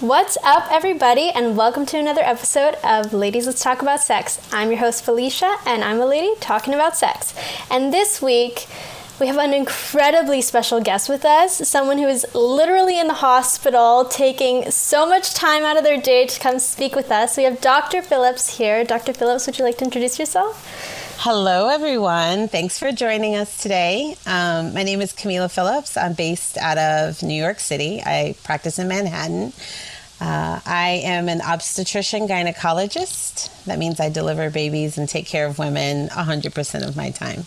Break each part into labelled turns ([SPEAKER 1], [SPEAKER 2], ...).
[SPEAKER 1] What's up, everybody, and welcome to another episode of Ladies Let's Talk About Sex. I'm your host, Felicia, and I'm a lady talking about sex. And this week, we have an incredibly special guest with us, someone who is literally in the hospital taking so much time out of their day to come speak with us. We have Dr. Phillips here. Dr. Phillips, would you like to introduce yourself?
[SPEAKER 2] Hello, everyone. Thanks for joining us today. Um, my name is Camila Phillips. I'm based out of New York City. I practice in Manhattan. Uh, I am an obstetrician gynecologist. That means I deliver babies and take care of women 100% of my time.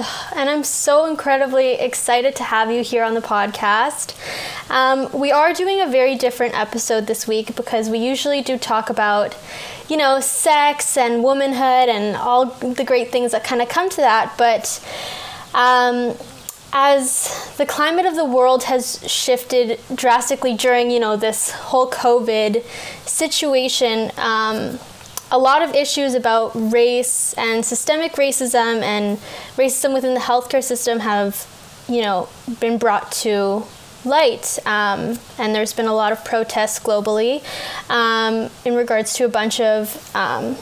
[SPEAKER 1] And I'm so incredibly excited to have you here on the podcast. Um, we are doing a very different episode this week because we usually do talk about, you know, sex and womanhood and all the great things that kind of come to that. But um, as the climate of the world has shifted drastically during, you know, this whole COVID situation, um, a lot of issues about race and systemic racism and racism within the healthcare system have, you know, been brought to light. Um, and there's been a lot of protests globally um, in regards to a bunch of, um,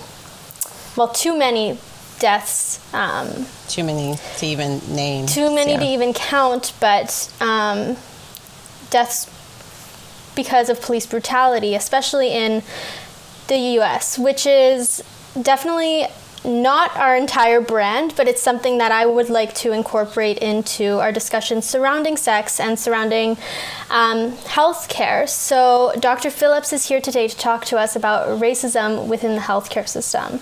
[SPEAKER 1] well, too many deaths. Um,
[SPEAKER 2] too many to even name.
[SPEAKER 1] Too many yeah. to even count, but um, deaths because of police brutality, especially in the US, which is definitely not our entire brand, but it's something that I would like to incorporate into our discussions surrounding sex and surrounding um, healthcare. So, Dr. Phillips is here today to talk to us about racism within the healthcare system.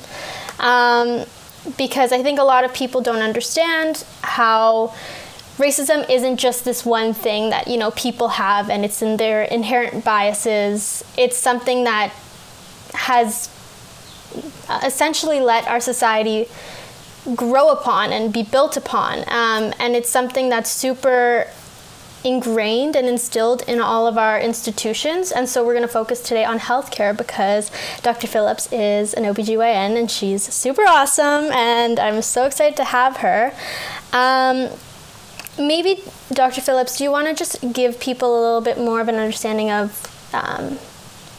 [SPEAKER 1] Um, because I think a lot of people don't understand how racism isn't just this one thing that you know people have and it's in their inherent biases it's something that has essentially let our society grow upon and be built upon. Um, and it's something that's super ingrained and instilled in all of our institutions. And so we're going to focus today on healthcare because Dr. Phillips is an OBGYN and she's super awesome. And I'm so excited to have her. Um, maybe, Dr. Phillips, do you want to just give people a little bit more of an understanding of um,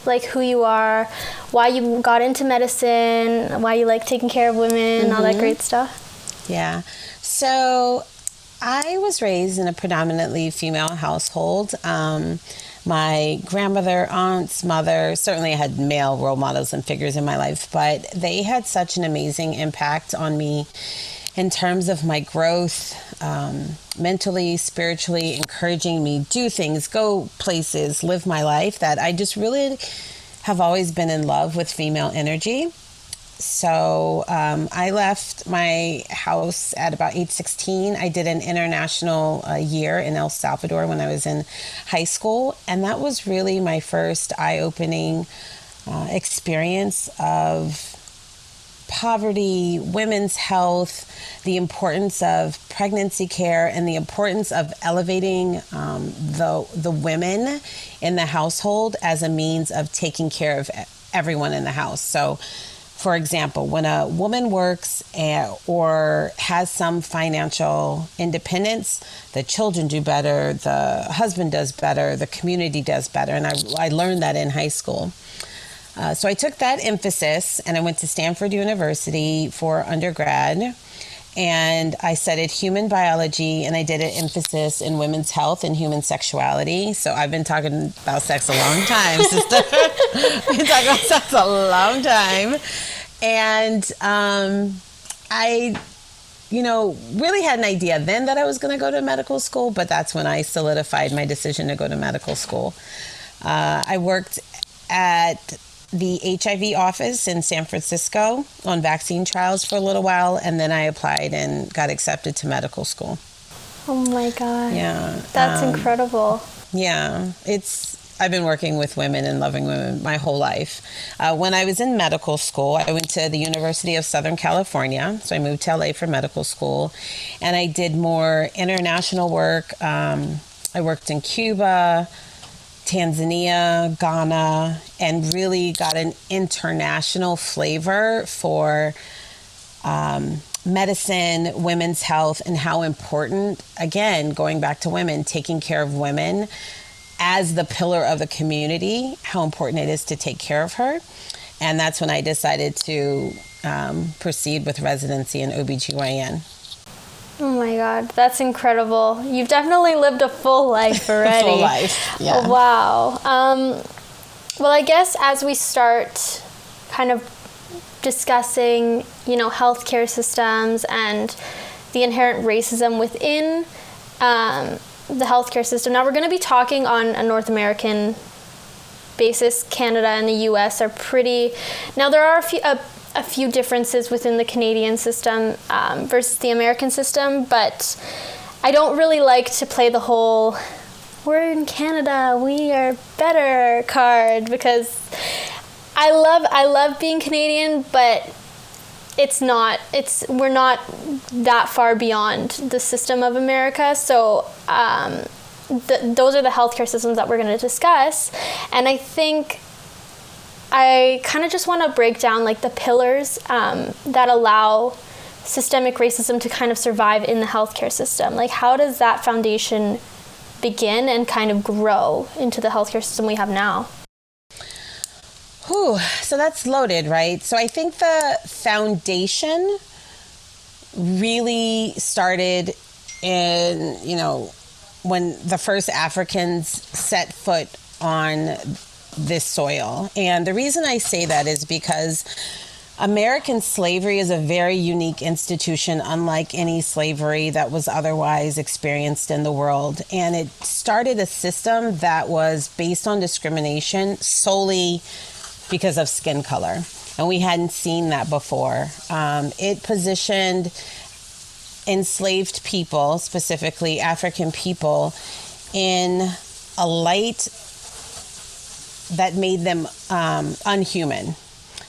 [SPEAKER 1] like who you are, why you got into medicine, why you like taking care of women, mm-hmm. all that mm-hmm. great stuff?
[SPEAKER 2] Yeah. So I was raised in a predominantly female household. Um, my grandmother, aunts, mother, certainly I had male role models and figures in my life, but they had such an amazing impact on me in terms of my growth, um, mentally, spiritually, encouraging me do things, go places, live my life. That I just really have always been in love with female energy. So um, I left my house at about age 16. I did an international uh, year in El Salvador when I was in high school, and that was really my first eye opening uh, experience of poverty, women's health, the importance of pregnancy care, and the importance of elevating um, the the women in the household as a means of taking care of everyone in the house. So, for example, when a woman works or has some financial independence, the children do better, the husband does better, the community does better, and I, I learned that in high school. Uh, so I took that emphasis and I went to Stanford University for undergrad. And I studied human biology and I did an emphasis in women's health and human sexuality. So I've been talking about sex a long time, sister. I've been talking about sex a long time. And um, I you know, really had an idea then that I was going to go to medical school, but that's when I solidified my decision to go to medical school. Uh, I worked at the HIV office in San Francisco on vaccine trials for a little while, and then I applied and got accepted to medical school.
[SPEAKER 1] Oh my God.
[SPEAKER 2] Yeah.
[SPEAKER 1] That's um, incredible.
[SPEAKER 2] Yeah. It's, I've been working with women and loving women my whole life. Uh, when I was in medical school, I went to the University of Southern California. So I moved to LA for medical school. And I did more international work. Um, I worked in Cuba, Tanzania, Ghana, and really got an international flavor for um, medicine, women's health, and how important, again, going back to women, taking care of women as the pillar of the community, how important it is to take care of her. And that's when I decided to um, proceed with residency in OBGYN.
[SPEAKER 1] Oh my God, that's incredible. You've definitely lived a full life already.
[SPEAKER 2] full life, yeah.
[SPEAKER 1] Oh, wow. Um, well, I guess as we start kind of discussing, you know, healthcare systems and the inherent racism within um, the healthcare system. Now, we're going to be talking on a North American basis. Canada and the US are pretty. Now, there are a few. A, a few differences within the Canadian system um, versus the American system, but I don't really like to play the whole we're in Canada, we are better card because I love I love being Canadian, but it's not it's we're not that far beyond the system of America. So um, the, those are the healthcare systems that we're going to discuss, and I think I kind of just want to break down like the pillars um, that allow systemic racism to kind of survive in the healthcare system. Like, how does that foundation begin and kind of grow into the healthcare system we have now?
[SPEAKER 2] Whew, so that's loaded, right? So I think the foundation really started in, you know, when the first Africans set foot on this soil. And the reason I say that is because American slavery is a very unique institution, unlike any slavery that was otherwise experienced in the world. And it started a system that was based on discrimination solely because of skin color. And we hadn't seen that before. Um, it positioned enslaved people, specifically African people, in a light that made them um, unhuman.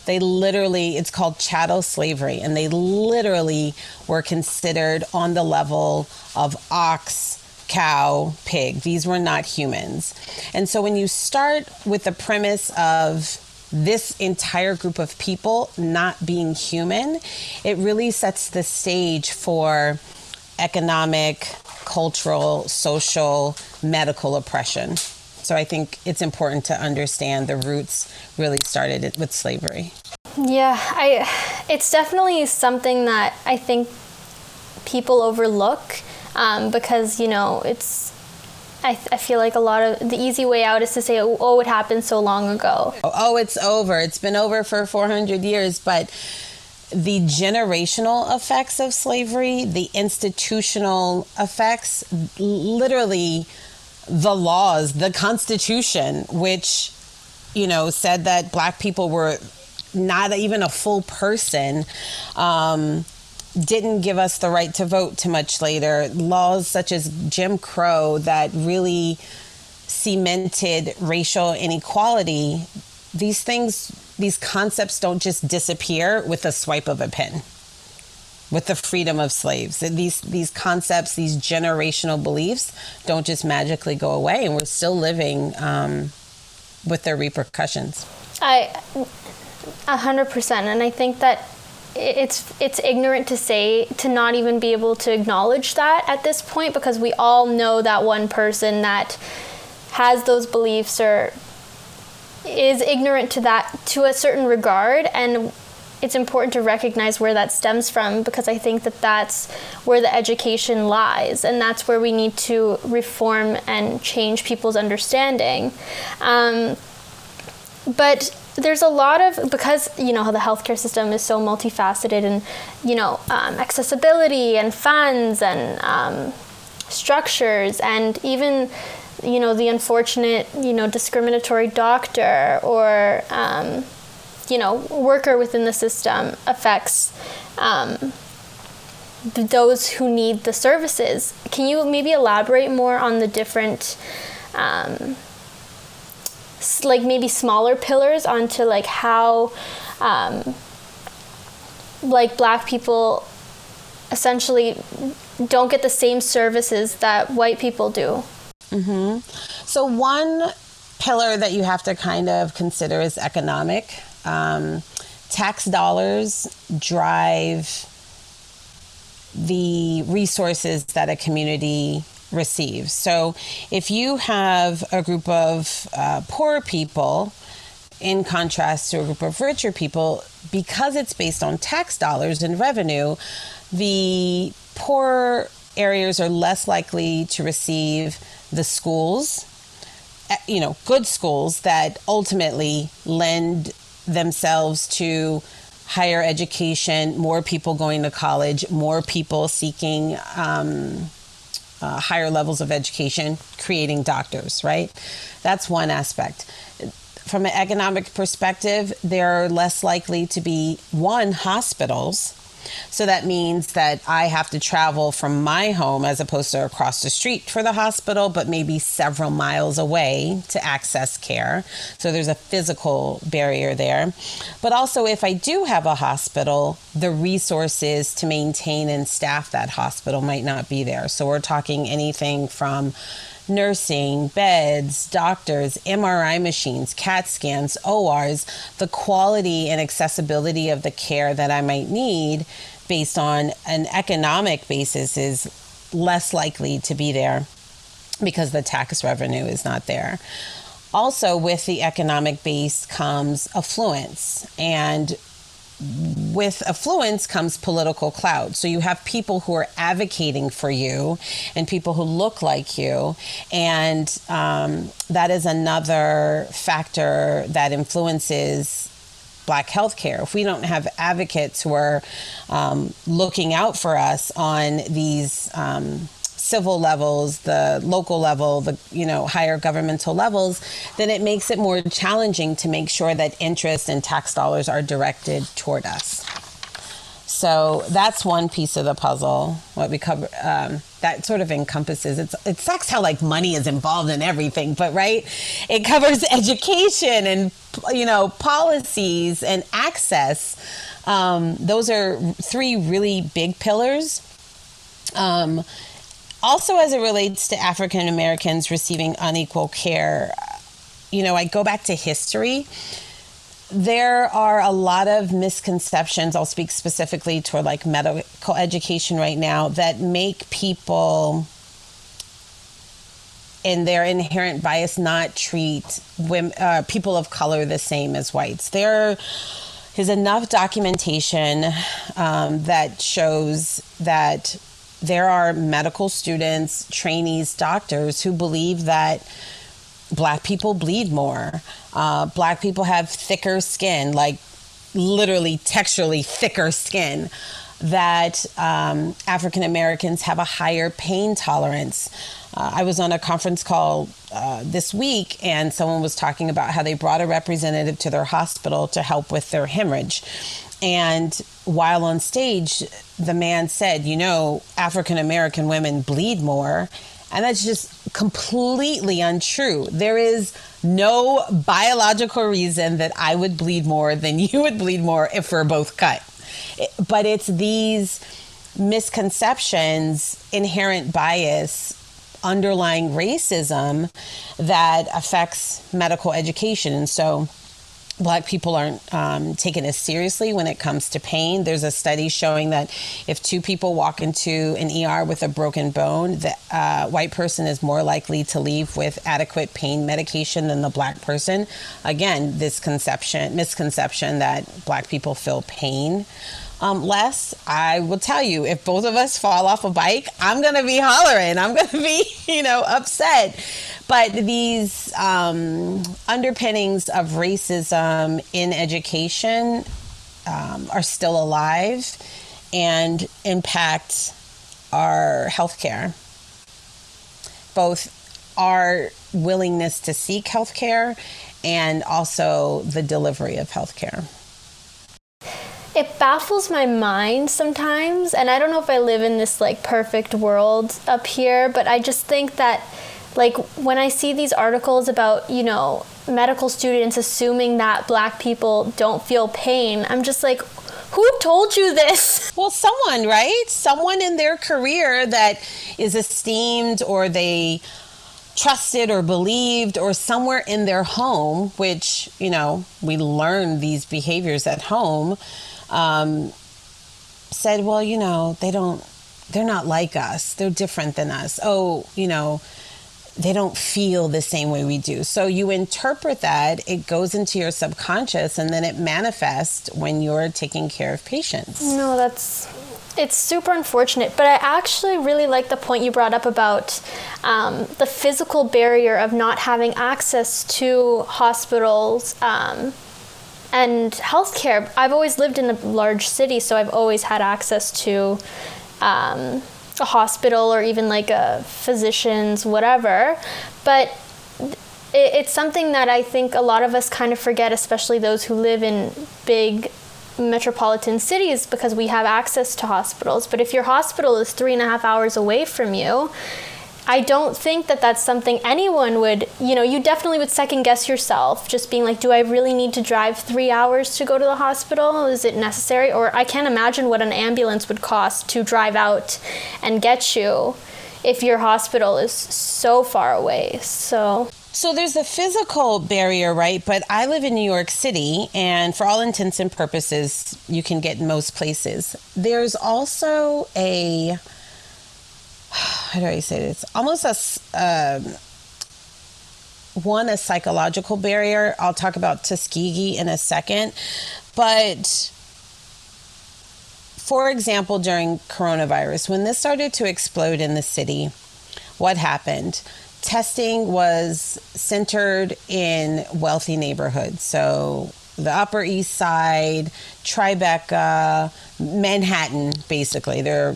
[SPEAKER 2] They literally, it's called chattel slavery, and they literally were considered on the level of ox, cow, pig. These were not humans. And so when you start with the premise of this entire group of people not being human, it really sets the stage for economic, cultural, social, medical oppression. So I think it's important to understand the roots really started with slavery.
[SPEAKER 1] Yeah, I it's definitely something that I think people overlook um, because you know it's I, I feel like a lot of the easy way out is to say, oh, oh, it happened so long ago.
[SPEAKER 2] Oh, oh, it's over. It's been over for 400 years. But the generational effects of slavery, the institutional effects, literally the laws, the Constitution, which, you know, said that black people were not even a full person. Um, didn't give us the right to vote too much later. Laws such as Jim Crow that really cemented racial inequality. These things, these concepts don't just disappear with a swipe of a pen with the freedom of slaves. These these concepts, these generational beliefs, don't just magically go away, and we're still living um, with their repercussions.
[SPEAKER 1] I, a hundred percent, and I think that it's it's ignorant to say to not even be able to acknowledge that at this point because we all know that one person that has those beliefs or is ignorant to that to a certain regard and it's important to recognize where that stems from because I think that that's where the education lies, and that's where we need to reform and change people's understanding. Um, but there's a lot of because you know how the healthcare system is so multifaceted and you know um, accessibility and funds and um, structures and even you know the unfortunate you know discriminatory doctor or um, you know worker within the system affects um, those who need the services. Can you maybe elaborate more on the different, um, like maybe smaller pillars onto like how, um, like black people essentially don't get the same services that white people do?
[SPEAKER 2] Mm-hmm. So one pillar that you have to kind of consider is economic. Um, tax dollars drive the resources that a community receives. So if you have a group of uh, poor people, in contrast to a group of richer people, because it's based on tax dollars and revenue, the poor areas are less likely to receive the schools, eh, you know, good schools that ultimately lend themselves to higher education, more people going to college, more people seeking um, uh, higher levels of education, creating doctors, right? That's one aspect. From an economic perspective, there are less likely to be one hospitals so that means that I have to travel from my home as opposed to across the street for the hospital, but maybe several miles away to access care. So there's a physical barrier there. But also, if I do have a hospital, the resources to maintain and staff that hospital might not be there. So we're talking anything from nursing, beds, doctors, MRI machines, CAT scans, ORs, the quality and accessibility of the care that I might need based on an economic basis is less likely to be there because the tax revenue is not there. Also, with the economic base comes affluence, and with affluence comes political clout. So you have people who are advocating for you and people who look like you. And um, that is another factor that influences black healthcare. If we don't have advocates who are um, looking out for us on these um, civil levels, the local level, the you know higher governmental levels, then it makes it more challenging to make sure that interest and tax dollars are directed toward us. So that's one piece of the puzzle. What we cover um, that sort of encompasses. It's it sucks how like money is involved in everything, but right, it covers education and you know policies and access. Um, those are three really big pillars. Um, also, as it relates to African Americans receiving unequal care, you know, I go back to history. There are a lot of misconceptions. I'll speak specifically toward like medical education right now that make people in their inherent bias not treat women, uh, people of color the same as whites. There is enough documentation um, that shows that there are medical students, trainees, doctors who believe that black people bleed more. Uh, black people have thicker skin, like literally texturally thicker skin. That um, African Americans have a higher pain tolerance. Uh, I was on a conference call uh, this week, and someone was talking about how they brought a representative to their hospital to help with their hemorrhage. And while on stage, the man said, You know, African American women bleed more. And that's just completely untrue. There is no biological reason that I would bleed more than you would bleed more if we're both cut. But it's these misconceptions, inherent bias, underlying racism that affects medical education. And so, black people aren't um, taken as seriously when it comes to pain. There's a study showing that if two people walk into an ER with a broken bone, the uh, white person is more likely to leave with adequate pain medication than the black person. Again, this conception, misconception that black people feel pain. Um, less, I will tell you, if both of us fall off a bike, I'm going to be hollering. I'm going to be, you know, upset but these um, underpinnings of racism in education um, are still alive and impact our healthcare. Both our willingness to seek healthcare and also the delivery of healthcare.
[SPEAKER 1] It baffles my mind sometimes, and I don't know if I live in this like perfect world up here, but I just think that like when I see these articles about, you know, medical students assuming that black people don't feel pain, I'm just like, who told you this?
[SPEAKER 2] Well, someone, right? Someone in their career that is esteemed or they trusted or believed or somewhere in their home, which, you know, we learn these behaviors at home, um, said, well, you know, they don't they're not like us. They're different than us. Oh, you know, they don't feel the same way we do. So you interpret that, it goes into your subconscious, and then it manifests when you're taking care of patients.
[SPEAKER 1] No, that's it's super unfortunate, but I actually really like the point you brought up about um, the physical barrier of not having access to hospitals um, and healthcare. I've always lived in a large city, so I've always had access to um, a hospital or even like a physician's, whatever. But it's something that I think a lot of us kind of forget, especially those who live in big metropolitan cities because we have access to hospitals. But if your hospital is three and a half hours away from you, I don't think that that's something anyone would, you know, you definitely would second guess yourself, just being like, do I really need to drive three hours to go to the hospital? Is it necessary? Or I can't imagine what an ambulance would cost to drive out and get you if your hospital is so far away. So.
[SPEAKER 2] So there's the physical barrier, right? But I live in New York City, and for all intents and purposes, you can get most places. There's also a how do I say this? Almost a um, one a psychological barrier. I'll talk about Tuskegee in a second, but for example, during coronavirus, when this started to explode in the city, what happened? Testing was centered in wealthy neighborhoods. So the Upper East Side, Tribeca, Manhattan, basically. They're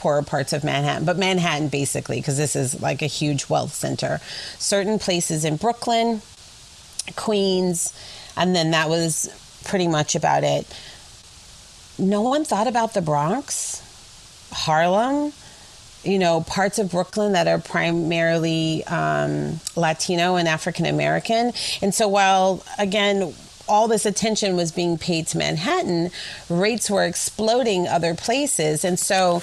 [SPEAKER 2] poorer parts of Manhattan, but Manhattan basically, because this is like a huge wealth center. Certain places in Brooklyn, Queens, and then that was pretty much about it. No one thought about the Bronx, Harlem, you know, parts of Brooklyn that are primarily um, Latino and African American. And so, while again, all this attention was being paid to Manhattan, rates were exploding other places. And so,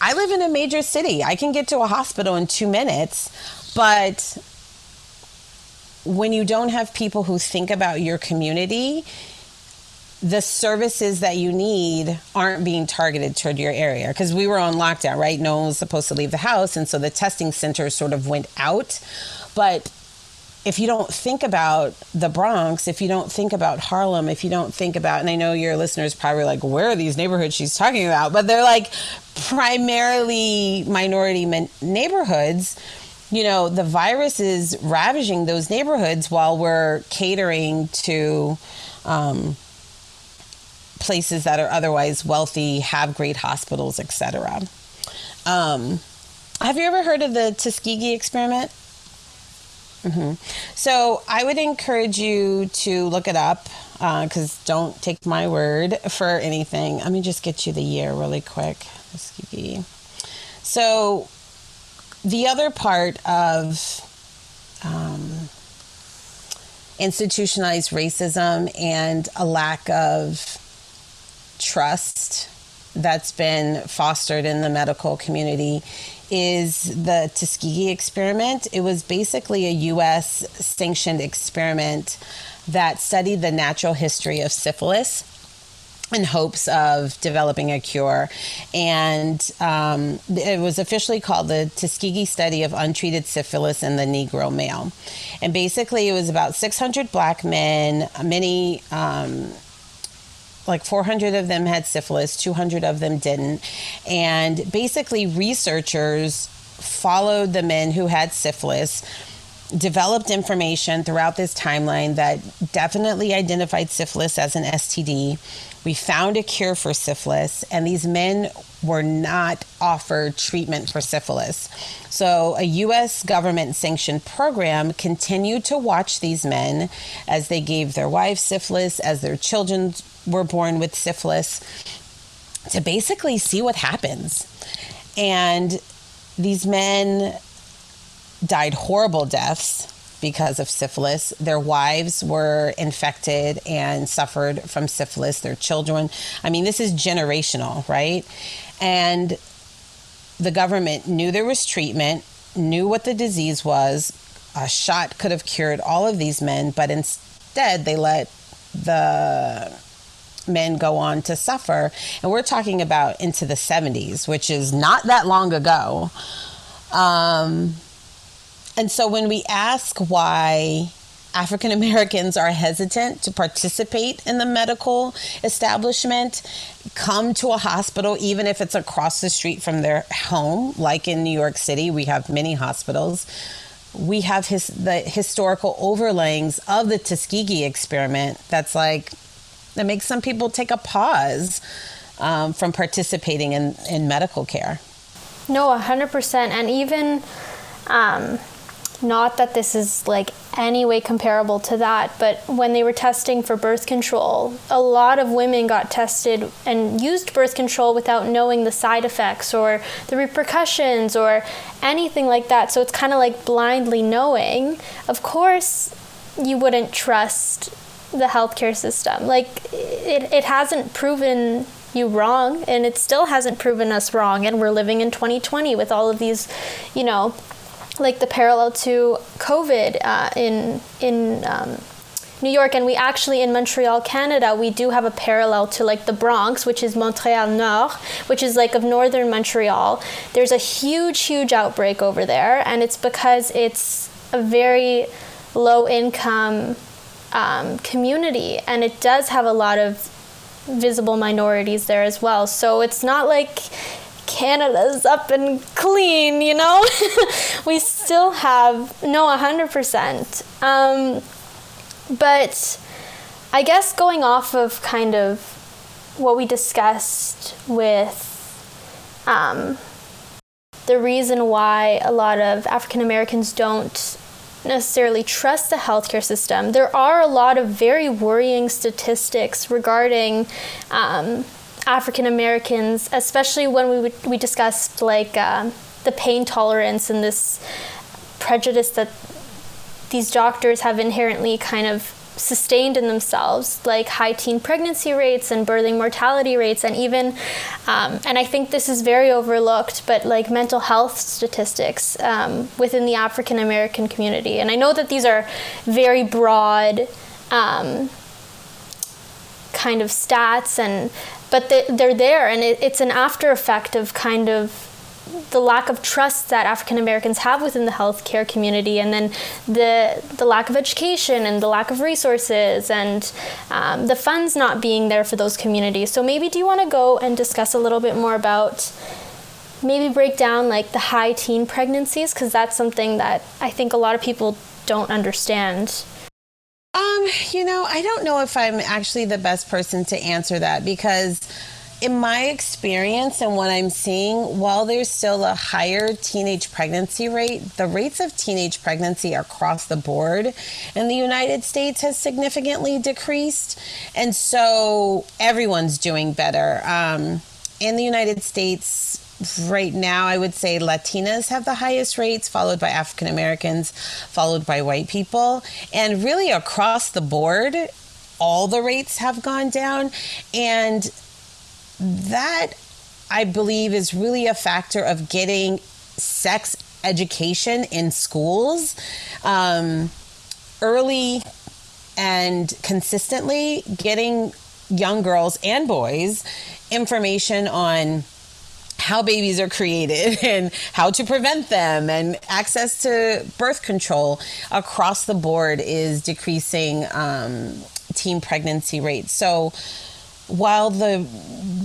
[SPEAKER 2] I live in a major city. I can get to a hospital in two minutes, but when you don't have people who think about your community, the services that you need aren't being targeted toward your area because we were on lockdown, right? No one was supposed to leave the house. And so the testing centers sort of went out. But if you don't think about the Bronx, if you don't think about Harlem, if you don't think about, and I know your listeners probably like, where are these neighborhoods she's talking about? But they're like primarily minority neighborhoods. You know, the virus is ravaging those neighborhoods while we're catering to um, places that are otherwise wealthy, have great hospitals, etc. Um, have you ever heard of the Tuskegee experiment? Mm-hmm. So I would encourage you to look it up because uh, don't take my word for anything. Let me just get you the year really quick. So the other part of um, institutionalized racism and a lack of trust that's been fostered in the medical community is the Tuskegee experiment. It was basically a U.S. sanctioned experiment that studied the natural history of syphilis in hopes of developing a cure. And um, it was officially called the Tuskegee Study of Untreated Syphilis in the Negro Male. And basically, it was about 600 black men, many. Um, like 400 of them had syphilis, 200 of them didn't. And basically, researchers followed the men who had syphilis developed information throughout this timeline that definitely identified syphilis as an STD. We found a cure for syphilis, and these men were not offered treatment for syphilis. So, a U.S. government sanctioned program continued to watch these men as they gave their wives syphilis, as their children were born with syphilis to basically see what happens. And these men died horrible deaths because of syphilis. Their wives were infected and suffered from syphilis, their children. I mean, this is generational, right? And the government knew there was treatment, knew what the disease was. A shot could have cured all of these men, but instead they let the men go on to suffer. And we're talking about into the 70s, which is not that long ago. Um, and so when we ask why African Americans are hesitant to participate in the medical establishment, come to a hospital, even if it's across the street from their home, like in New York City, we have many hospitals. We have his, the historical overlayings of the Tuskegee experiment that's like, that makes some people take a pause um, from participating in, in medical care.
[SPEAKER 1] No, 100%. And even, um, not that this is like any way comparable to that, but when they were testing for birth control, a lot of women got tested and used birth control without knowing the side effects or the repercussions or anything like that. So it's kind of like blindly knowing. Of course, you wouldn't trust the healthcare system. Like, it, it hasn't proven you wrong, and it still hasn't proven us wrong. And we're living in 2020 with all of these, you know, like the parallel to COVID uh, in in um, New York, and we actually in Montreal, Canada, we do have a parallel to like the Bronx, which is Montreal Nord, which is like of northern Montreal. There's a huge, huge outbreak over there, and it's because it's a very low income um, community, and it does have a lot of visible minorities there as well. So it's not like Canada's up and clean, you know? we still have, no, 100%. Um, but I guess going off of kind of what we discussed with um, the reason why a lot of African Americans don't necessarily trust the healthcare system, there are a lot of very worrying statistics regarding. Um, African Americans, especially when we we discussed like uh, the pain tolerance and this prejudice that these doctors have inherently kind of sustained in themselves, like high teen pregnancy rates and birthing mortality rates, and even, um, and I think this is very overlooked, but like mental health statistics um, within the African American community. And I know that these are very broad. Um, kind of stats and but they, they're there and it, it's an after effect of kind of the lack of trust that African Americans have within the healthcare community, and then the the lack of education and the lack of resources and um, the funds not being there for those communities. So maybe do you want to go and discuss a little bit more about maybe break down like the high teen pregnancies because that's something that I think a lot of people don't understand.
[SPEAKER 2] Um, you know, I don't know if I'm actually the best person to answer that because in my experience and what I'm seeing, while there's still a higher teenage pregnancy rate, the rates of teenage pregnancy across the board in the United States has significantly decreased. And so everyone's doing better. Um, in the United States, right now, I would say Latinas have the highest rates, followed by African Americans, followed by white people. And really across the board, all the rates have gone down. And that, I believe, is really a factor of getting sex education in schools um, early and consistently, getting young girls and boys information on how babies are created and how to prevent them and access to birth control across the board is decreasing um, teen pregnancy rates. So while the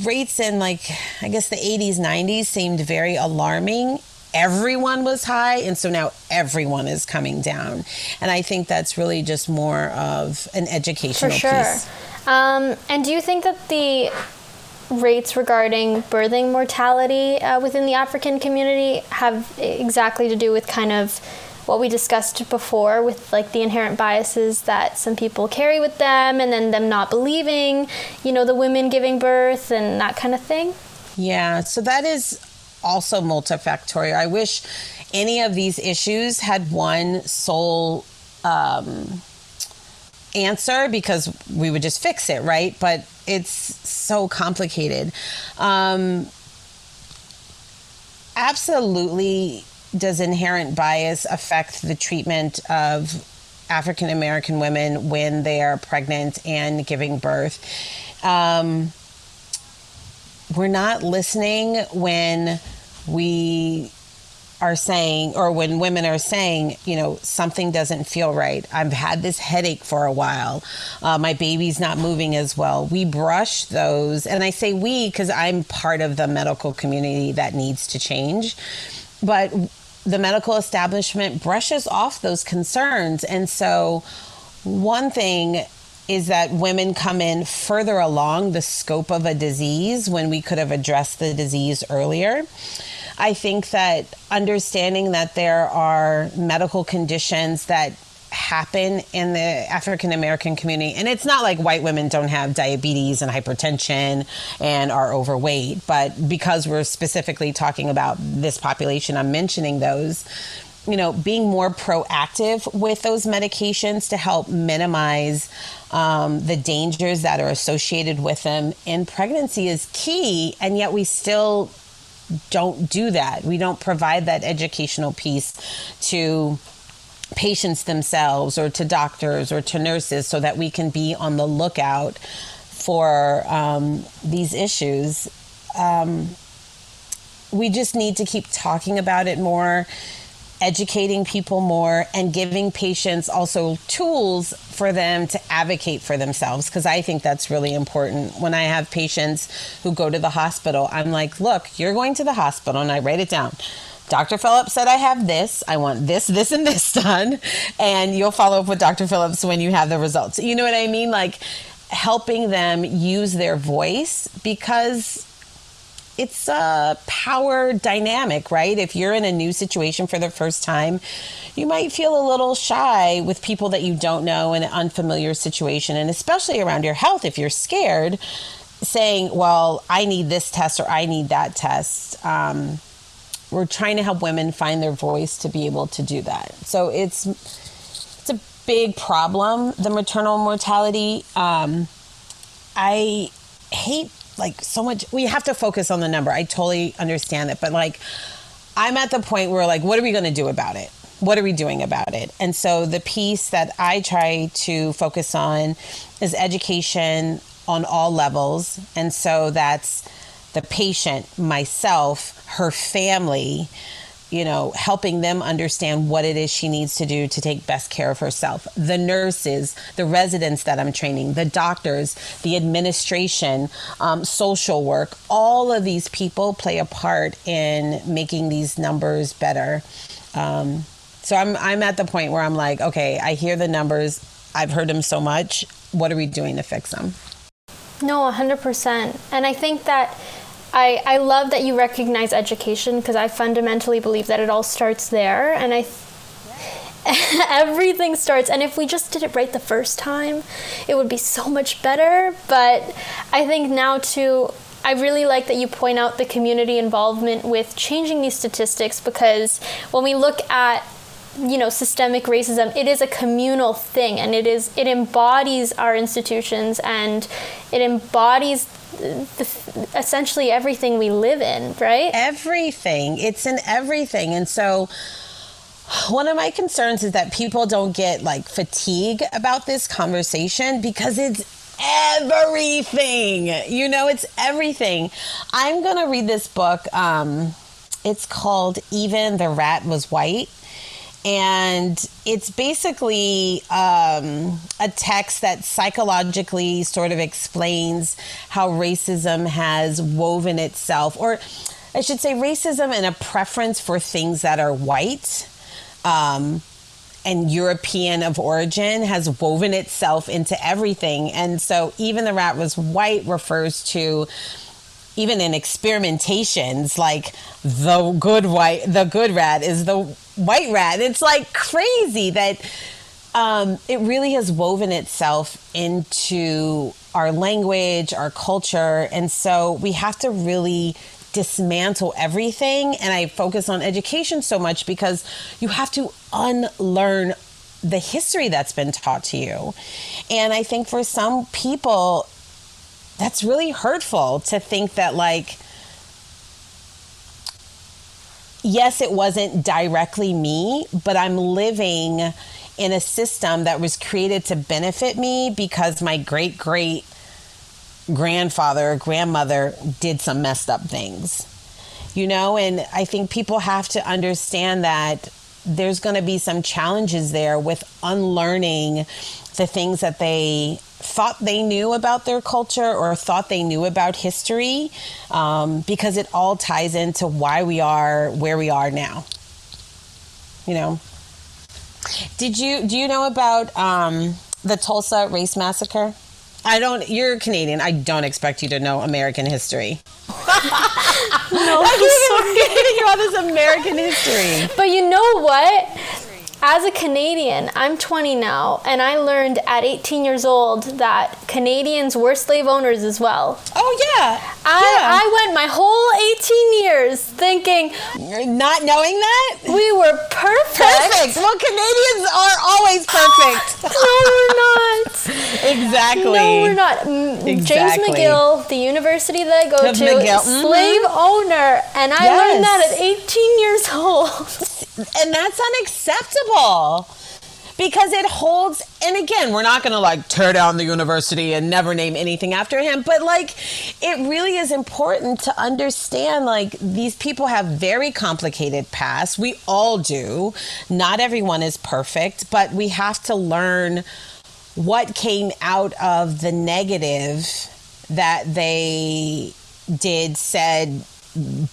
[SPEAKER 2] rates in like I guess the 80s 90s seemed very alarming everyone was high and so now everyone is coming down and I think that's really just more of an educational
[SPEAKER 1] For sure.
[SPEAKER 2] piece.
[SPEAKER 1] Um, and do you think that the rates regarding birthing mortality uh, within the African community have exactly to do with kind of what we discussed before with like the inherent biases that some people carry with them and then them not believing, you know, the women giving birth and that kind of thing?
[SPEAKER 2] Yeah, so that is also multifactorial. I wish any of these issues had one sole um, answer because we would just fix it, right? But it's so complicated. Um, absolutely, does inherent bias affect the treatment of African American women when they are pregnant and giving birth? Um, we're not listening when we are saying, or when women are saying, you know, something doesn't feel right. I've had this headache for a while. Uh, my baby's not moving as well. We brush those, and I say we because I'm part of the medical community that needs to change. But the medical establishment brushes off those concerns. And so, one thing is that women come in further along the scope of a disease when we could have addressed the disease earlier. I think that understanding that there are medical conditions that happen in the African American community. And it's not like white women don't have diabetes and hypertension and are overweight, but because we're specifically talking about this population, I'm mentioning those. You know, being more proactive with those medications to help minimize um, the dangers that are associated with them in pregnancy is key. And yet we still don't do that. We don't provide that educational piece to patients themselves or to doctors or to nurses so that we can be on the lookout for um, these issues. Um, we just need to keep talking about it more educating people more and giving patients also tools for them to advocate for themselves because I think that's really important. When I have patients who go to the hospital, I'm like, look, you're going to the hospital, and I write it down. Dr. Phillips said I have this. I want this, this, and this done. And you'll follow up with Dr. Phillips when you have the results. You know what I mean? Like helping them use their voice because it's a power dynamic, right? If you're in a new situation for the first time, you might feel a little shy with people that you don't know in an unfamiliar situation, and especially around your health if you're scared, saying, Well, I need this test or I need that test. Um, we're trying to help women find their voice to be able to do that. So it's it's a big problem, the maternal mortality. Um, I hate like so much we have to focus on the number. I totally understand it but like i'm at the point where like what are we going to do about it? What are we doing about it? And so the piece that i try to focus on is education on all levels and so that's the patient myself her family you know, helping them understand what it is she needs to do to take best care of herself. The nurses, the residents that I'm training, the doctors, the administration, um, social work, all of these people play a part in making these numbers better. Um, so I'm, I'm at the point where I'm like, okay, I hear the numbers. I've heard them so much. What are we doing to fix them?
[SPEAKER 1] No, 100%. And I think that I, I love that you recognize education because I fundamentally believe that it all starts there. And I everything starts and if we just did it right the first time it would be so much better but i think now too i really like that you point out the community involvement with changing these statistics because when we look at you know systemic racism it is a communal thing and it is it embodies our institutions and it embodies essentially everything we live in, right?
[SPEAKER 2] Everything. It's in everything. And so one of my concerns is that people don't get like fatigue about this conversation because it's everything. You know, it's everything. I'm going to read this book. Um, it's called Even the Rat Was White and it's basically um, a text that psychologically sort of explains how racism has woven itself, or I should say, racism and a preference for things that are white. Um, and European of origin has woven itself into everything. And so even the rat was white refers to even in experimentations like the good white the good rat is the white rat. It's like crazy that um, it really has woven itself into our language, our culture. And so we have to really dismantle everything. And I focus on education so much because you have to unlearn the history that's been taught to you. And I think for some people, that's really hurtful to think that, like, yes, it wasn't directly me, but I'm living in a system that was created to benefit me because my great great grandfather or grandmother did some messed up things. You know, and I think people have to understand that there's going to be some challenges there with unlearning the things that they thought they knew about their culture or thought they knew about history um, because it all ties into why we are where we are now you know? Did you do you know about um, the tulsa race massacre? I don't you're canadian. I don't expect you to know american history.
[SPEAKER 1] No,
[SPEAKER 2] I'm getting all this american history.
[SPEAKER 1] But you know what? As a Canadian, I'm 20 now, and I learned at 18 years old that Canadians were slave owners as well.
[SPEAKER 2] oh yeah
[SPEAKER 1] I, I went my whole 18 years thinking
[SPEAKER 2] You're not knowing that
[SPEAKER 1] we were perfect.
[SPEAKER 2] perfect well canadians are always perfect
[SPEAKER 1] No, we're not.
[SPEAKER 2] exactly
[SPEAKER 1] No, we're not. Mm, James McGill, the university that I go
[SPEAKER 2] Of
[SPEAKER 1] to,
[SPEAKER 2] McGill, mhm.
[SPEAKER 1] slave owner, and I learned that at 18 years old.
[SPEAKER 2] And that's unacceptable. Because it holds and again we're not going to like tear down the university and never name anything after him but like it really is important to understand like these people have very complicated pasts. We all do. Not everyone is perfect but we have to learn what came out of the negative that they did said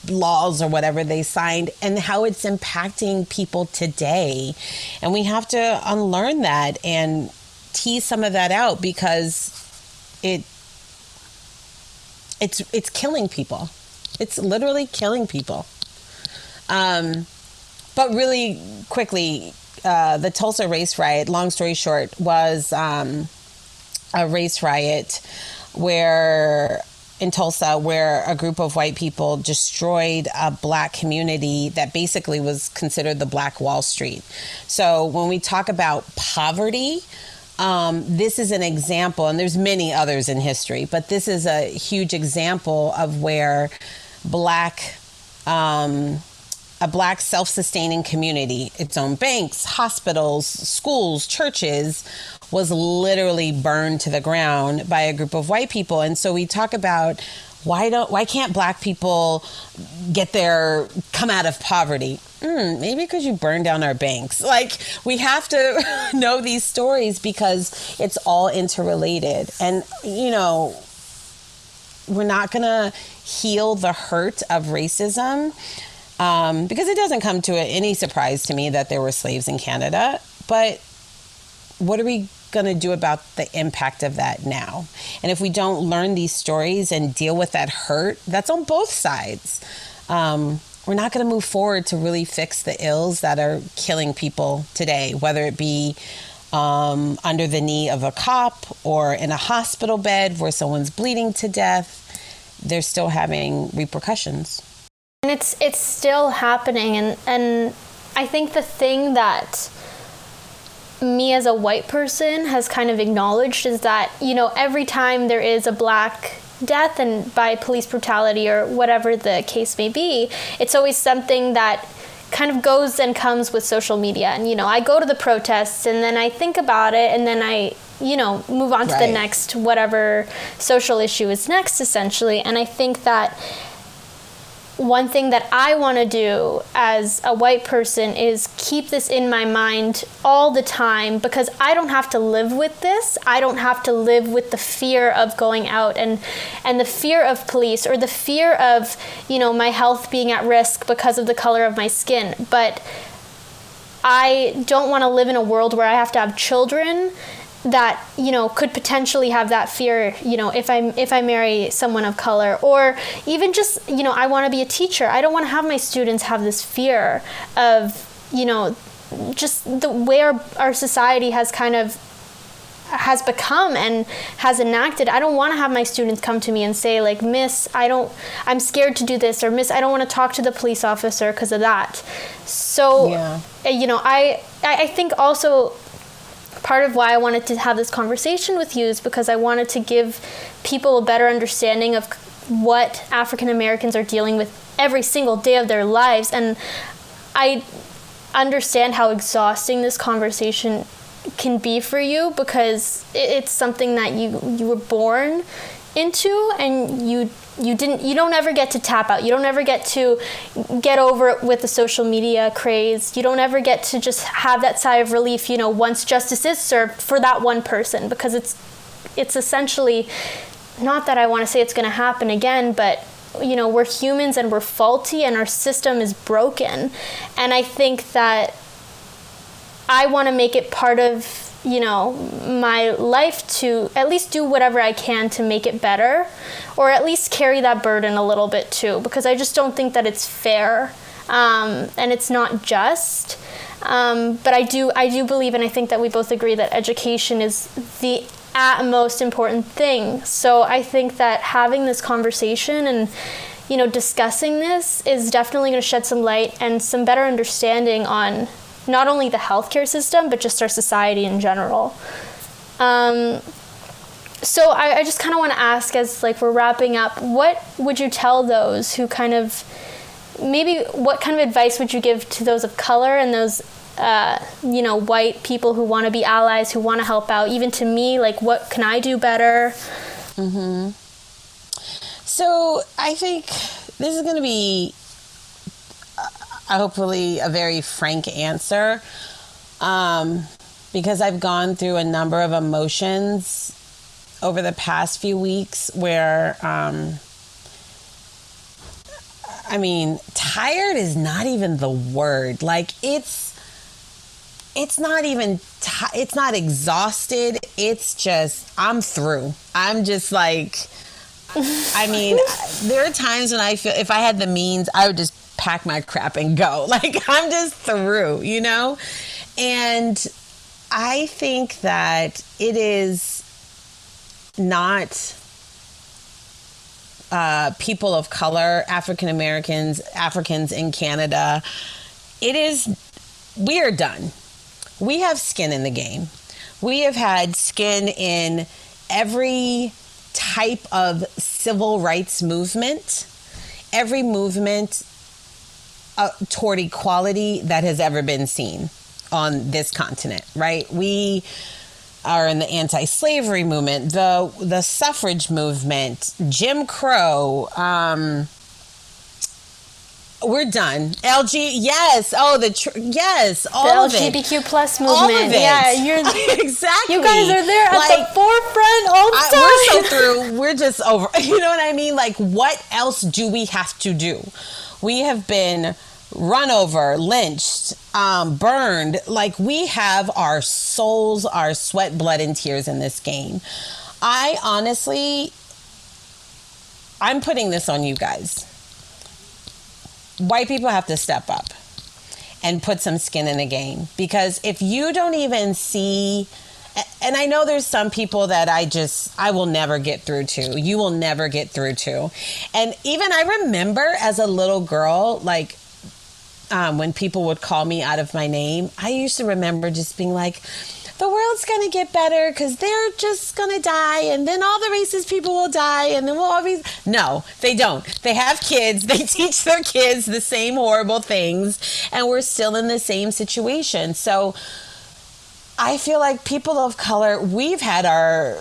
[SPEAKER 2] laws or whatever they signed and how it's impacting people today. And we have to unlearn that and tease some of that out because it it's it's killing people. It's literally killing people. Um, but really quickly, uh, the Tulsa race riot, long story short, was um, a race riot where in Tulsa where a group of white people destroyed a black community that basically was considered the black Wall Street. So when we talk about poverty, um, this is an example, and there's many others in history, but this is a huge example of where black um, a black self-sustaining community its own banks hospitals schools churches was literally burned to the ground by a group of white people. And so we talk about why don't why can't black people get their come out of poverty? Mm, maybe because you burned down our banks. Like we have to know these stories because it's all interrelated. And you know we're not going to heal the hurt of racism um, because it doesn't come to any surprise to me that there were slaves in Canada. But what are we going to do about the impact of that now? And if we don't learn these stories and deal with that hurt, that's on both sides. Um, we're not going to move forward to really fix the ills that are killing people today, whether it be um, under the knee of a cop or in a hospital bed where someone's bleeding to death. They're still having repercussions.
[SPEAKER 1] And it's it's still happening and and I think the thing that me as a white person has kind of acknowledged is that, you know, every time there is a black death and by police brutality or whatever the case may be, it's always something that kind of goes and comes with social media. And you know, I go to the protests and then I think about it and then I you know, move on to the next whatever social issue is next essentially. And I think that one thing that I want to do as a white person is keep this in my mind all the time because I don't have to live with this. I don't have to live with the fear of going out and and the fear of police or the fear of, you know, my health being at risk because of the color of my skin. But I don't want to live in a world where I have to have children that you know could potentially have that fear you know if I'm if i marry someone of color or even just you know i want to be a teacher. I don't want to have my students have this fear of you know just the where our our society has kind of has become and has enacted. I don't want to have my students come to me and say like miss i don't i'm scared to do this or miss i don't want to talk to the police officer because of that. So
[SPEAKER 2] Yeah.
[SPEAKER 1] you know I i think also part of why i wanted to have this conversation with you is because i wanted to give people a better understanding of what african americans are dealing with every single day of their lives. And i understand how exhausting this conversation can be for you because it's something that you you were born into and you you didn't you don't ever get to tap out. You don't ever get to get over it with the social media craze. You don't ever get to just have that sigh of relief you know once justice is served for that one person because it's it's essentially not that I want to say it's going to happen again but you know we're humans and we're faulty and our system is broken. And I think that I want to make it part of you know my life to at least do whatever I can to make it better or at least carry that burden a little bit too because I just don't think that it's fair um, and it's not just. Um, but I do I do believe and I think that we both agree that education is the at most important thing. So I think that having this conversation and you know discussing this is definitely going to shed some light and some better understanding on not only the healthcare system, but just our society in general. Um, so I, I just kind of want to ask, as like we're wrapping up, what would you tell those who kind of maybe what kind of advice would you give to those of color and those uh, you know white people who want to be allies who want to help out even to me like what can i do better
[SPEAKER 2] mm-hmm. so i think this is going to be hopefully a very frank answer um, because I've gone through a number of emotions over the past few weeks where, um, I mean, tired is not even the word. Like it's, it's not even, t- it's not exhausted. It's just, I'm through. I'm just like, I mean, there are times when I feel if I had the means, I would just pack my crap and go. Like I'm just through, you know? And I think that it is not uh, people of color, African Americans, Africans in Canada. It is, we are done. We have skin in the game. We have had skin in every type of civil rights movement, every movement uh, toward equality that has ever been seen on this continent, right? We are in the anti-slavery movement, the the suffrage movement, Jim Crow. Um, we're done. LG, yes. Oh, the tr- yes, all
[SPEAKER 1] the LGBTQ plus
[SPEAKER 2] movement.
[SPEAKER 1] All of
[SPEAKER 2] it.
[SPEAKER 1] Yeah,
[SPEAKER 2] you're exactly.
[SPEAKER 1] You guys are there like, at the forefront all the
[SPEAKER 2] I,
[SPEAKER 1] time.
[SPEAKER 2] We're so through. We're just over. You know what I mean? Like, what else do we have to do? We have been run over, lynched, um, burned. Like we have our souls, our sweat, blood, and tears in this game. I honestly, I'm putting this on you guys. White people have to step up and put some skin in the game because if you don't even see and I know there's some people that I just I will never get through to. You will never get through to. And even I remember as a little girl like um, when people would call me out of my name, I used to remember just being like, the world's going to get better because they're just going to die and then all the racist people will die and then we'll be. No, they don't. They have kids. They teach their kids the same horrible things and we're still in the same situation. So I feel like people of color, we've had our.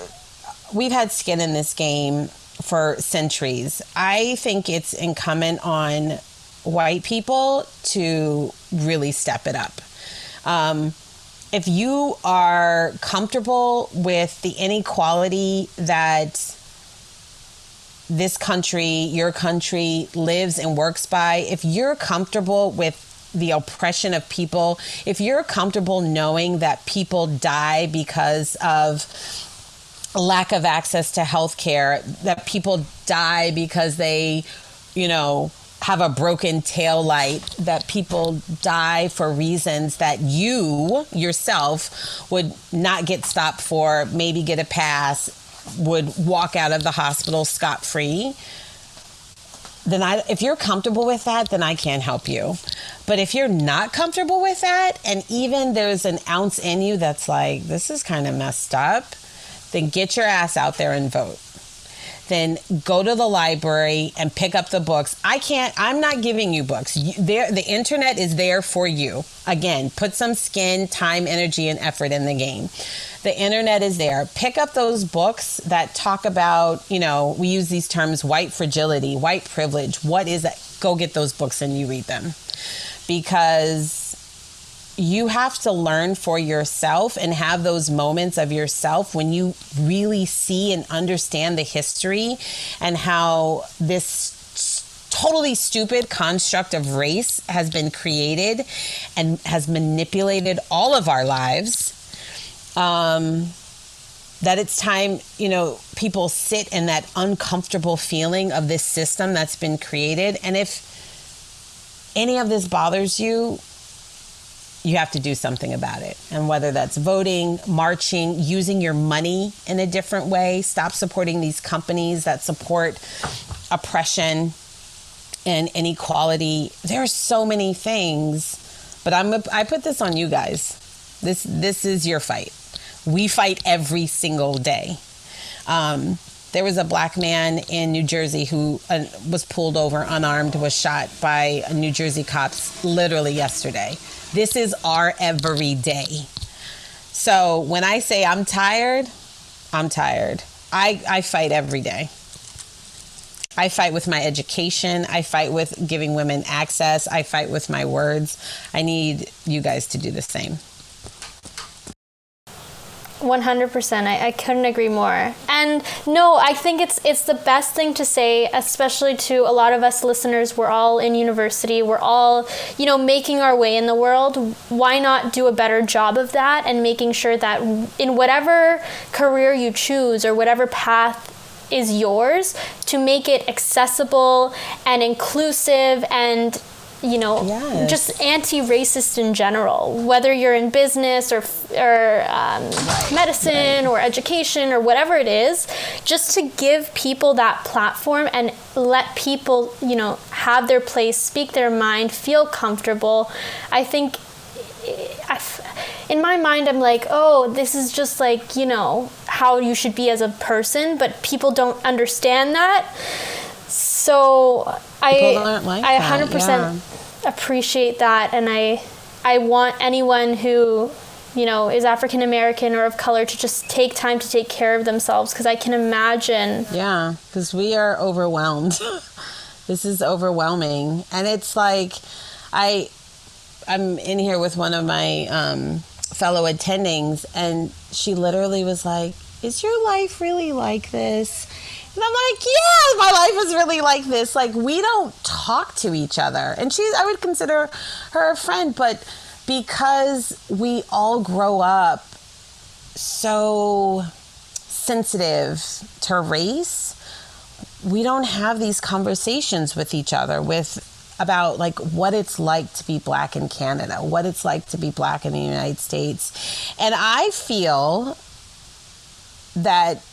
[SPEAKER 2] We've had skin in this game for centuries. I think it's incumbent on white people to really step it up. Um, if you are comfortable with the inequality that this country, your country lives and works by, if you're comfortable with the oppression of people, if you're comfortable knowing that people die because of lack of access to health care, that people die because they, you know, have a broken tail light that people die for reasons that you yourself would not get stopped for maybe get a pass would walk out of the hospital scot free then I if you're comfortable with that then I can't help you. But if you're not comfortable with that and even there's an ounce in you that's like this is kind of messed up then get your ass out there and vote then go to the library and pick up the books. I can't, I'm not giving you books. You, there, the internet is there for you. Again, put some skin, time, energy, and effort in the game. The internet is there. Pick up those books that talk about, you know, we use these terms white fragility, white privilege. What is it? Go get those books and you read them. Because you have to learn for yourself and have those moments of yourself when you really see and understand the history and how this totally stupid construct of race has been created and has manipulated all of our lives. Um, that it's time, you know, people sit in that uncomfortable feeling of this system that's been created. And if any of this bothers you, you have to do something about it. And whether that's voting, marching, using your money in a different way, stop supporting these companies that support oppression and inequality. There are so many things, but I'm I put this on you guys. This this is your fight. We fight every single day. Um, there was a black man in New Jersey who uh, was pulled over unarmed, was shot by New Jersey cops literally yesterday. This is our everyday. So when I say I'm tired, I'm tired. I, I fight every day. I fight with my education. I fight with giving women access. I fight with my words. I need you guys to do the same.
[SPEAKER 1] 100% I, I couldn't agree more. And no i think it's it's the best thing to say especially to a lot of us listeners. We're all in university. We're all you know making our way in the world. Why not do a better job of that and making sure that in whatever career you choose or whatever path is yours to make it accessible and inclusive and you know, yes. just anti-racist in general. Whether you're in business or or um, right. medicine right. or education or whatever it is, just to give people that platform and let people, you know, have their place, speak their mind, feel comfortable. I think. I, in my mind, I'm like, oh, this is just like, you know, how you should be as a person, but people don't understand that. So I like I 100% yeah. appreciate that and I I want anyone who you know is African American or of color to just take time to take care of themselves because I can imagine
[SPEAKER 2] Yeah, cuz we are overwhelmed. this is overwhelming and it's like I I'm in here with one of my um, fellow attendings and she literally was like, "Is your life really like this?" And I'm like, yeah, my life is really like this. Like we don't talk to each other. And she's I would consider her a friend, but because we all grow up so sensitive to race, we don't have these conversations with each other with about like what it's like to be black in Canada, what it's like to be black in the United States. And I feel that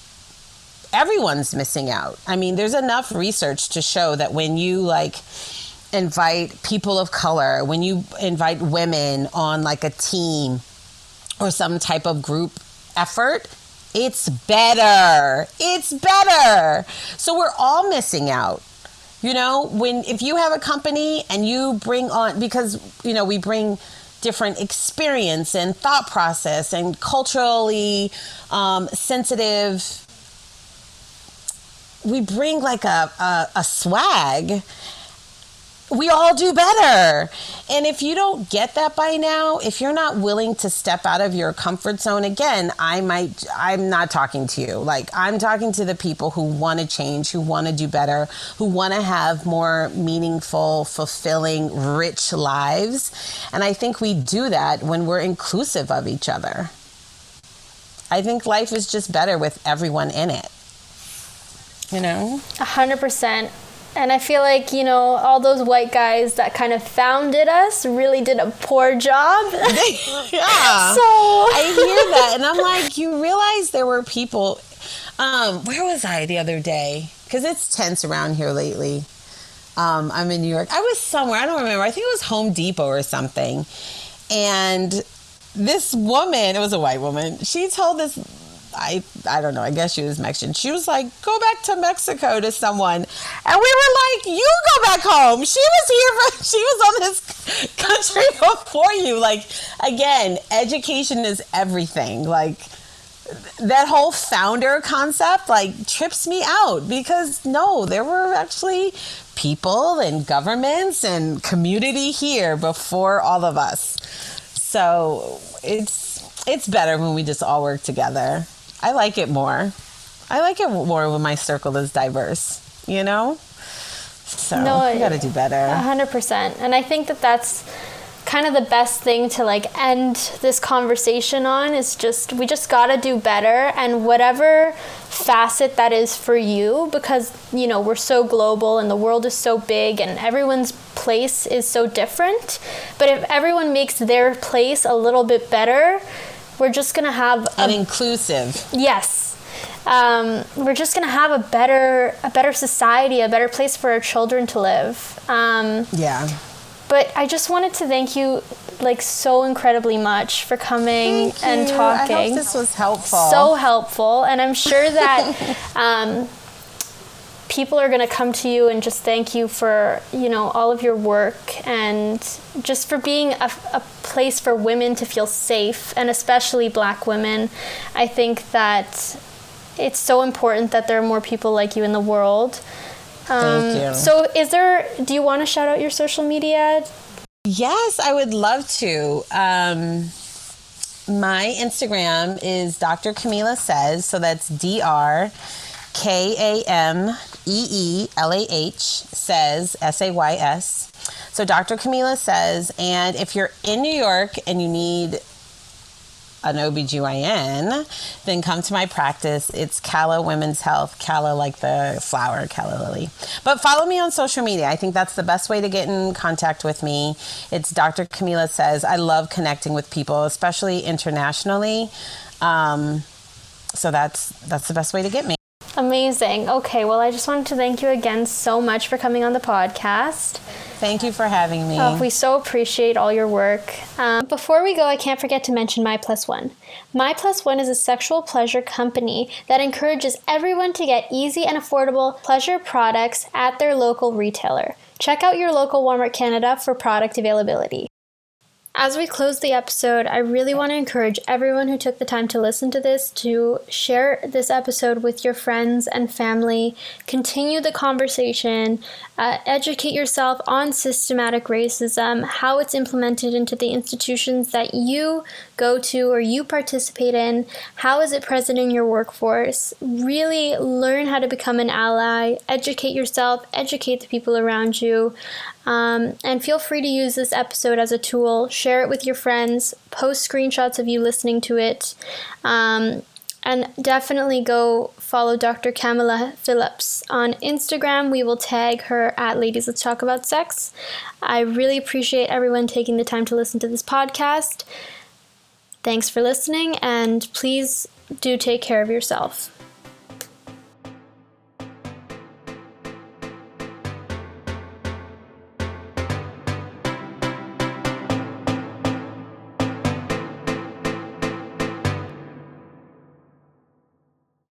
[SPEAKER 2] everyone's missing out. I mean, there's enough research to show that when you like invite people of color, when you invite women on like a team or some type of group effort, it's better. It's better. So we're all missing out. You know, when if you have a company and you bring on because you know, we bring different experience and thought process and culturally um, sensitive we bring like a, a, a swag we all do better. And if you don't get that by now, if you're not willing to step out of your comfort zone again, I might I'm not talking to you. Like I'm talking to the people who want to change, who want to do better, who want to have more meaningful, fulfilling, rich lives. And I think we do that when we're inclusive of each other. I think life is just better with everyone in it you know?
[SPEAKER 1] A hundred percent. And I feel like, you know, all those white guys that kind of founded us really did a poor job. yeah.
[SPEAKER 2] So I hear that and I'm like, you realize there were people um, where was I the other day? Because it's tense around here lately. Um, I'm in New York. I was somewhere, I don't remember. I think it was Home Depot or something. And this woman, it was a white woman, she told this I I don't know. I guess she was Mexican. She was like, "Go back to Mexico to someone," and we were like, "You go back home." She was here. For, she was on this country before you. Like again, education is everything. Like that whole founder concept like trips me out because no, there were actually people and governments and community here before all of us. So it's it's better when we just all work together. I like it more. I like it more when my circle is diverse, you know? So no, I got to do better.
[SPEAKER 1] 100%. And I think that that's kind of the best thing to like end this conversation on is just we just got to do better and whatever facet that is for you because you know we're so global and the world is so big and everyone's place is so different but if everyone makes their place a little bit better we're just gonna have
[SPEAKER 2] an inclusive.
[SPEAKER 1] Yes. Um, we're just gonna have a better a better society, a better place for our children to live. Um,
[SPEAKER 2] yeah.
[SPEAKER 1] But I just wanted to thank you like so incredibly much for coming and talking. I
[SPEAKER 2] hope this was helpful.
[SPEAKER 1] So helpful, and I'm sure that um, people are going to come to you and just thank you for you know all of your work and just for being a, a place for women to feel safe and especially black women. I think that it's so important that there are more people like you in the world.
[SPEAKER 2] Um, thank you.
[SPEAKER 1] so is there do you want to shout out your social media
[SPEAKER 2] yes i would love to. Um, my instagram is dr Kameelah says so that's dr K A M E E L A H says S A Y S. So Dr. Kameelah says, and if you're in New York and you need an OBGYN, then come to my practice. It's Calla Women's Health, Calla like the flower, Calla Lily. But follow me on social media. I think that's the best way to get in contact with me. It's Dr. Kameelah Says. I love connecting with people, especially internationally. Um, so that's that's the best way to get me.
[SPEAKER 1] Amazing. Okay, well, I just wanted to thank you again so much for coming on the podcast.
[SPEAKER 2] Thank you for having me.
[SPEAKER 1] Oh, we so appreciate all your work. Um, before we go, I can't forget to mention My Plus One. My Plus One is a sexual pleasure company that encourages everyone to get easy and affordable pleasure products at their local retailer. Check out your local Walmart Canada for product availability. As we close the episode, I really want to encourage everyone who took the time to listen to this to share this episode with your friends and family. Continue the conversation. Uh, educate yourself on systematic racism, how it's implemented into the institutions that you go to or you participate in. How is it present in your workforce? Really learn how to become an ally. Educate yourself, educate the people around you. Um, and feel free to use this episode as a tool. Share it with your friends. Post screenshots of you listening to it. Um, and definitely go follow Dr. Kameelah Phillips on Instagram. We will tag her at Ladies Let's Talk About Sex. I really appreciate everyone taking the time to listen to this podcast. Thanks for listening, and please do take care of yourself.